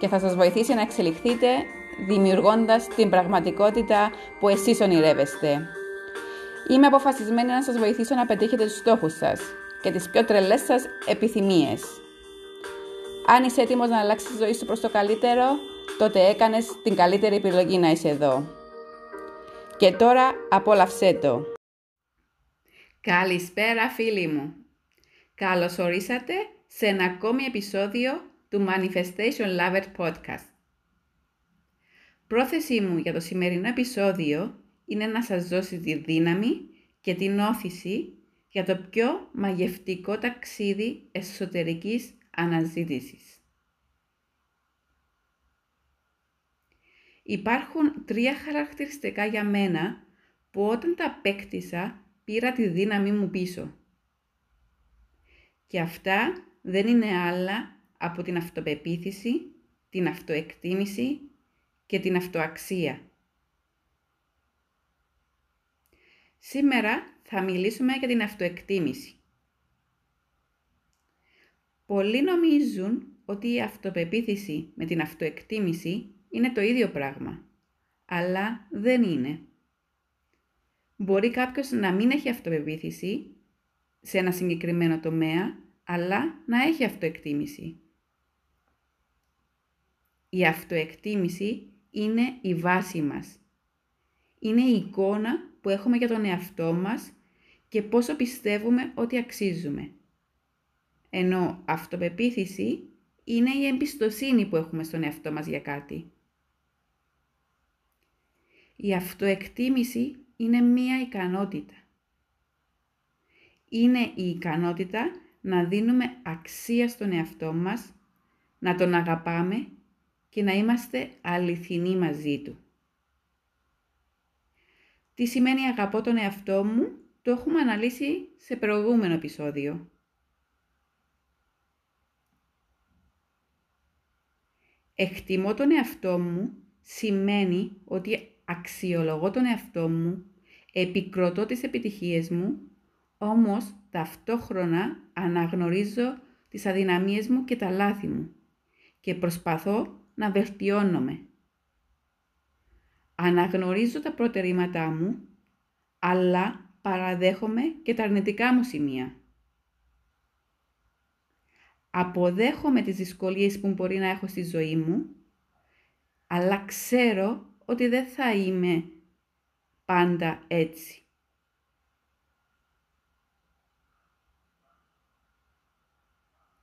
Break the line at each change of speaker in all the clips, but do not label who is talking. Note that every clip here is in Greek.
και θα σας βοηθήσει να εξελιχθείτε δημιουργώντας την πραγματικότητα που εσείς ονειρεύεστε. Είμαι αποφασισμένη να σας βοηθήσω να πετύχετε τους στόχους σας και τις πιο τρελές σας επιθυμίες. Αν είσαι έτοιμος να αλλάξεις τη ζωή σου προς το καλύτερο, τότε έκανες την καλύτερη επιλογή να είσαι εδώ. Και τώρα απόλαυσέ το. Καλησπέρα φίλοι μου. Καλώς ορίσατε σε ένα ακόμη επεισόδιο του Manifestation Lover Podcast. Πρόθεσή μου για το σημερινό επεισόδιο είναι να σας δώσει τη δύναμη και την όθηση για το πιο μαγευτικό ταξίδι εσωτερικής αναζήτησης. Υπάρχουν τρία χαρακτηριστικά για μένα που όταν τα απέκτησα πήρα τη δύναμη μου πίσω. Και αυτά δεν είναι άλλα από την αυτοπεποίθηση, την αυτοεκτίμηση και την αυτοαξία. Σήμερα θα μιλήσουμε για την αυτοεκτίμηση. Πολλοί νομίζουν ότι η αυτοπεποίθηση με την αυτοεκτίμηση είναι το ίδιο πράγμα, αλλά δεν είναι. Μπορεί κάποιος να μην έχει αυτοπεποίθηση σε ένα συγκεκριμένο τομέα, αλλά να έχει αυτοεκτίμηση. Η αυτοεκτίμηση είναι η βάση μας. Είναι η εικόνα που έχουμε για τον εαυτό μας και πόσο πιστεύουμε ότι αξίζουμε. Ενώ αυτοπεποίθηση είναι η εμπιστοσύνη που έχουμε στον εαυτό μας για κάτι. Η αυτοεκτίμηση είναι μία ικανότητα. Είναι η ικανότητα να δίνουμε αξία στον εαυτό μας, να τον αγαπάμε και να είμαστε αληθινοί μαζί του. Τι σημαίνει αγαπώ τον εαυτό μου, το έχουμε αναλύσει σε προηγούμενο επεισόδιο. Εκτιμώ τον εαυτό μου σημαίνει ότι αξιολογώ τον εαυτό μου, επικροτώ τις επιτυχίες μου, όμως ταυτόχρονα αναγνωρίζω τις αδυναμίες μου και τα λάθη μου και προσπαθώ να βελτιώνομαι. Αναγνωρίζω τα προτερήματά μου, αλλά παραδέχομαι και τα αρνητικά μου σημεία. Αποδέχομαι τις δυσκολίες που μπορεί να έχω στη ζωή μου, αλλά ξέρω ότι δεν θα είμαι πάντα έτσι.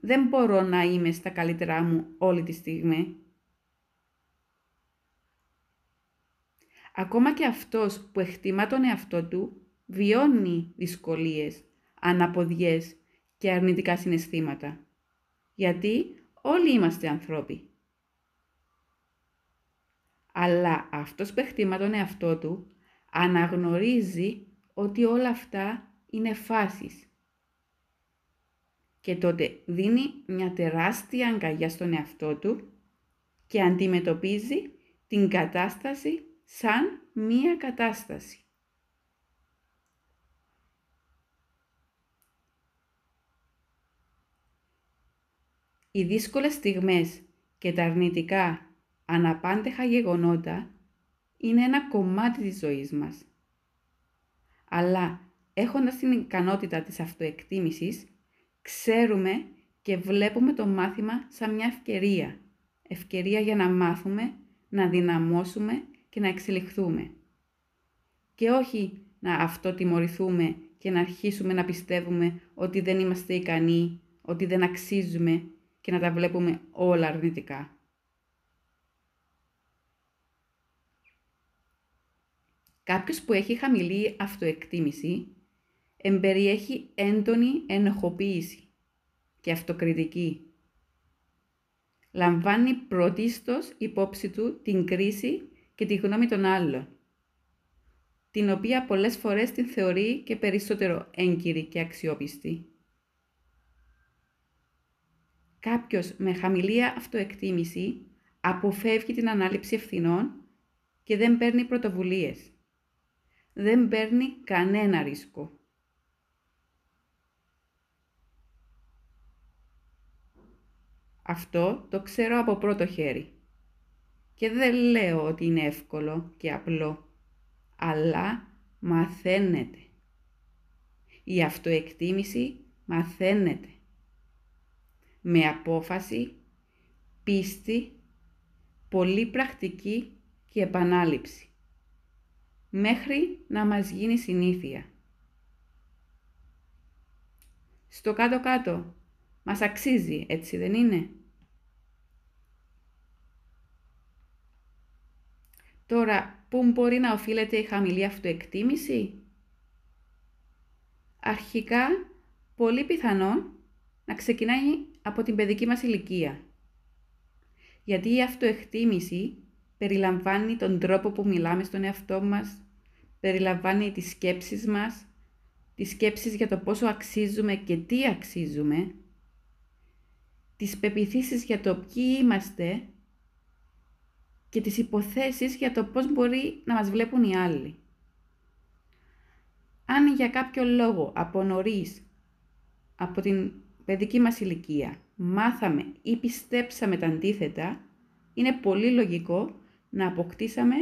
Δεν μπορώ να είμαι στα καλύτερά μου όλη τη στιγμή. Ακόμα και αυτός που εκτιμά τον εαυτό του βιώνει δυσκολίες, αναποδιές και αρνητικά συναισθήματα. Γιατί όλοι είμαστε ανθρώποι. Αλλά αυτός που εκτιμά τον εαυτό του αναγνωρίζει ότι όλα αυτά είναι φάσεις. Και τότε δίνει μια τεράστια αγκαλιά στον εαυτό του και αντιμετωπίζει την κατάσταση σαν μία κατάσταση. Οι δύσκολες στιγμές και τα αρνητικά αναπάντεχα γεγονότα είναι ένα κομμάτι της ζωής μας. Αλλά έχοντας την ικανότητα της αυτοεκτίμησης, ξέρουμε και βλέπουμε το μάθημα σαν μια ευκαιρία. Ευκαιρία για να μάθουμε, να δυναμώσουμε και να εξελιχθούμε. Και όχι να αυτοτιμωρηθούμε και να αρχίσουμε να πιστεύουμε ότι δεν είμαστε ικανοί, ότι δεν αξίζουμε και να τα βλέπουμε όλα αρνητικά. Κάποιος που έχει χαμηλή αυτοεκτίμηση εμπεριέχει έντονη ενοχοποίηση και αυτοκριτική. λαμβάνει πρωτίστως υπόψη του την κρίση και τη γνώμη των άλλων, την οποία πολλές φορές την θεωρεί και περισσότερο έγκυρη και αξιόπιστη. Κάποιος με χαμηλή αυτοεκτίμηση αποφεύγει την ανάληψη ευθυνών και δεν παίρνει πρωτοβουλίες. Δεν παίρνει κανένα ρίσκο. Αυτό το ξέρω από πρώτο χέρι. Και δεν λέω ότι είναι εύκολο και απλό, αλλά μαθαίνεται. Η αυτοεκτίμηση μαθαίνεται. Με απόφαση, πίστη, πολύ πρακτική και επανάληψη. Μέχρι να μας γίνει συνήθεια. Στο κάτω-κάτω μας αξίζει, έτσι δεν είναι; Τώρα, πού μπορεί να οφείλεται η χαμηλή αυτοεκτίμηση; Αρχικά, πολύ πιθανό να ξεκινάει από την παιδική μας ηλικία. Γιατί η αυτοεκτίμηση περιλαμβάνει τον τρόπο που μιλάμε στον εαυτό μας, περιλαμβάνει τις σκέψεις μας, τις σκέψεις για το πόσο αξίζουμε και τι αξίζουμε, τις πεπιθήσεις για το ποιοι είμαστε και τις υποθέσεις για το πώς μπορεί να μας βλέπουν οι άλλοι. Αν για κάποιο λόγο από νωρίς, από την παιδική μας ηλικία, μάθαμε ή πιστέψαμε τα αντίθετα, είναι πολύ λογικό να αποκτήσαμε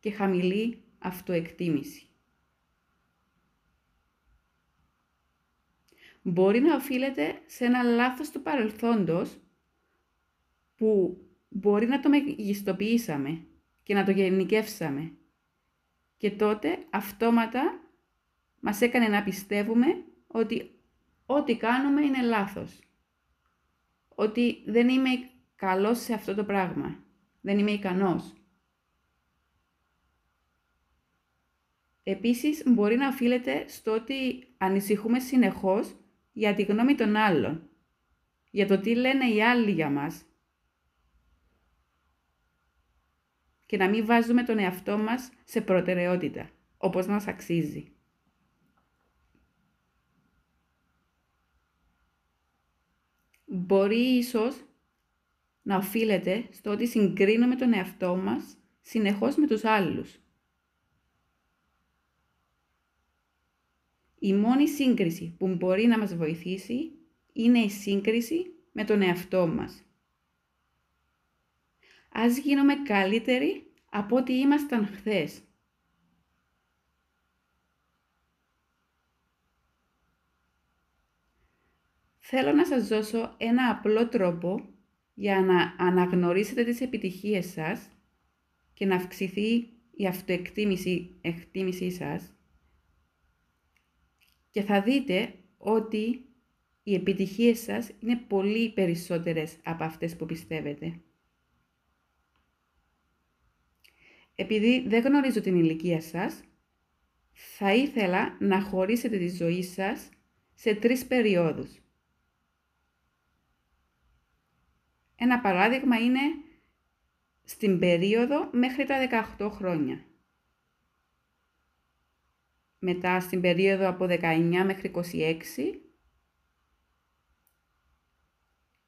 και χαμηλή αυτοεκτίμηση. Μπορεί να οφείλεται σε ένα λάθος του παρελθόντος που μπορεί να το μεγιστοποιήσαμε και να το γενικεύσαμε και τότε αυτόματα μας έκανε να πιστεύουμε ότι ό,τι κάνουμε είναι λάθος. Ότι δεν είμαι καλός σε αυτό το πράγμα. Δεν είμαι ικανός. Επίσης, μπορεί να οφείλεται στο ότι ανησυχούμε συνεχώς για τη γνώμη των άλλων, για το τι λένε οι άλλοι για μας και να μην βάζουμε τον εαυτό μας σε προτεραιότητα, όπως μας αξίζει. Μπορεί ίσως να οφείλεται στο ότι συγκρίνουμε τον εαυτό μας συνεχώς με τους άλλους. Η μόνη σύγκριση που μπορεί να μας βοηθήσει είναι η σύγκριση με τον εαυτό μας. Ας γίνουμε καλύτεροι από ό,τι ήμασταν χθες. Θέλω να σας δώσω ένα απλό τρόπο για να αναγνωρίσετε τις επιτυχίες σας και να αυξηθεί η αυτοεκτίμηση εκτίμησή σας και θα δείτε ότι οι επιτυχίες σας είναι πολύ περισσότερες από αυτές που πιστεύετε. Επειδή δεν γνωρίζω την ηλικία σας, θα ήθελα να χωρίσετε τη ζωή σας σε τρεις περιόδους. Ένα παράδειγμα είναι στην περίοδο μέχρι τα 18 χρόνια. Μετά στην περίοδο από 19 μέχρι 26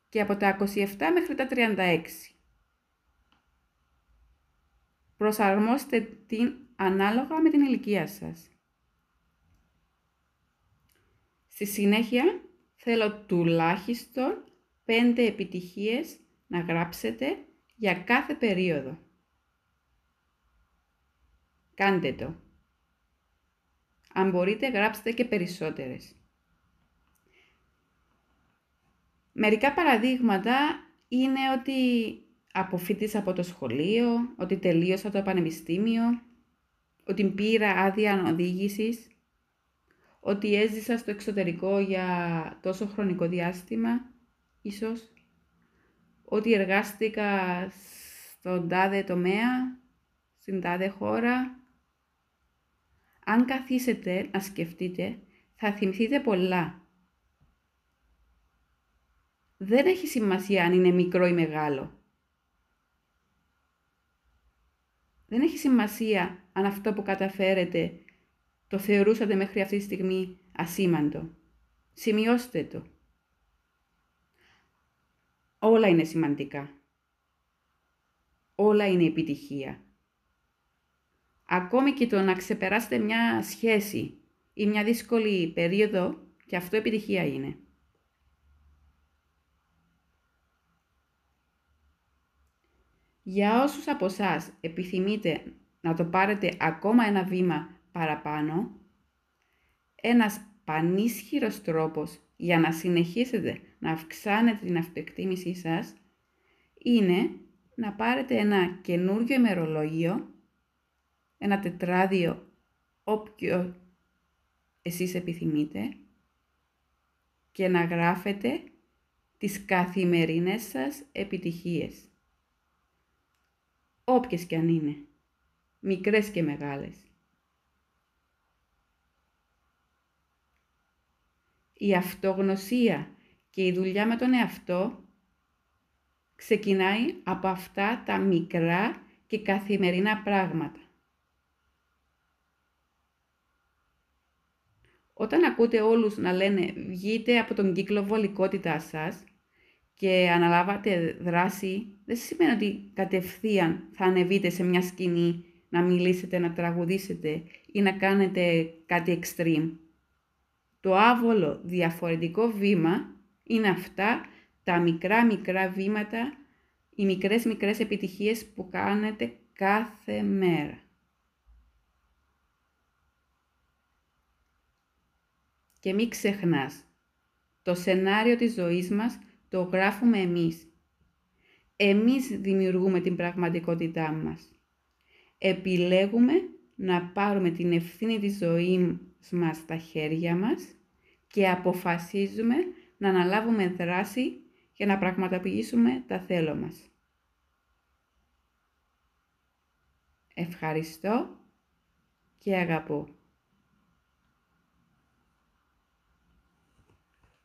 και από τα 27 μέχρι τα 36. Προσαρμόστε την ανάλογα με την ηλικία σας. Στη συνέχεια θέλω τουλάχιστον 5 επιτυχίες να γράψετε για κάθε περίοδο. Κάντε το. Αν μπορείτε, γράψτε και περισσότερες. Μερικά παραδείγματα είναι ότι αποφύτησα από το σχολείο, ότι τελείωσα το πανεπιστήμιο, ότι πήρα άδεια οδήγησης, ότι έζησα στο εξωτερικό για τόσο χρονικό διάστημα, ίσως, ότι εργάστηκα στον τάδε τομέα, στην τάδε χώρα. Αν καθίσετε να σκεφτείτε, θα θυμηθείτε πολλά. δεν έχει σημασία αν είναι μικρό ή μεγάλο. Δεν έχει σημασία αν αυτό που καταφέρετε το θεωρούσατε μέχρι αυτή τη στιγμή ασήμαντο. Σημειώστε το. Όλα είναι σημαντικά. Όλα είναι επιτυχία. Ακόμη και το να ξεπεράσετε μια σχέση ή μια δύσκολη περίοδο, και αυτό επιτυχία είναι. Για όσους από εσάς επιθυμείτε να το πάρετε ακόμα ένα βήμα παραπάνω, ένας πανίσχυρος τρόπος για να συνεχίσετε να αυξάνετε την αυτοεκτίμησή σας είναι να πάρετε ένα καινούργιο ημερολόγιο, ένα τετράδιο όποιο εσείς επιθυμείτε και να γράφετε τις καθημερινές σας επιτυχίες. Όποιες και αν είναι, μικρές και μεγάλες. Η αυτογνωσία και η δουλειά με τον εαυτό ξεκινάει από αυτά τα μικρά και καθημερινά πράγματα. Όταν ακούτε όλους να λένε βγείτε από τον κύκλο βολικότητάς σας και αναλάβατε δράση, δεν σημαίνει ότι κατευθείαν θα ανεβείτε σε μια σκηνή να μιλήσετε, να τραγουδήσετε ή να κάνετε κάτι extreme. Το άβολο διαφορετικό βήμα είναι αυτά τα μικρά μικρά βήματα, οι μικρές μικρές επιτυχίες που κάνετε κάθε μέρα. Και μην ξεχνάς, το σενάριο της ζωής μας το γράφουμε εμείς. Εμείς δημιουργούμε την πραγματικότητά μας. Επιλέγουμε να πάρουμε την ευθύνη της ζωής μας στα χέρια μας και αποφασίζουμε να αναλάβουμε δράση για να πραγματοποιήσουμε τα θέλω μας. Ευχαριστώ και αγαπώ.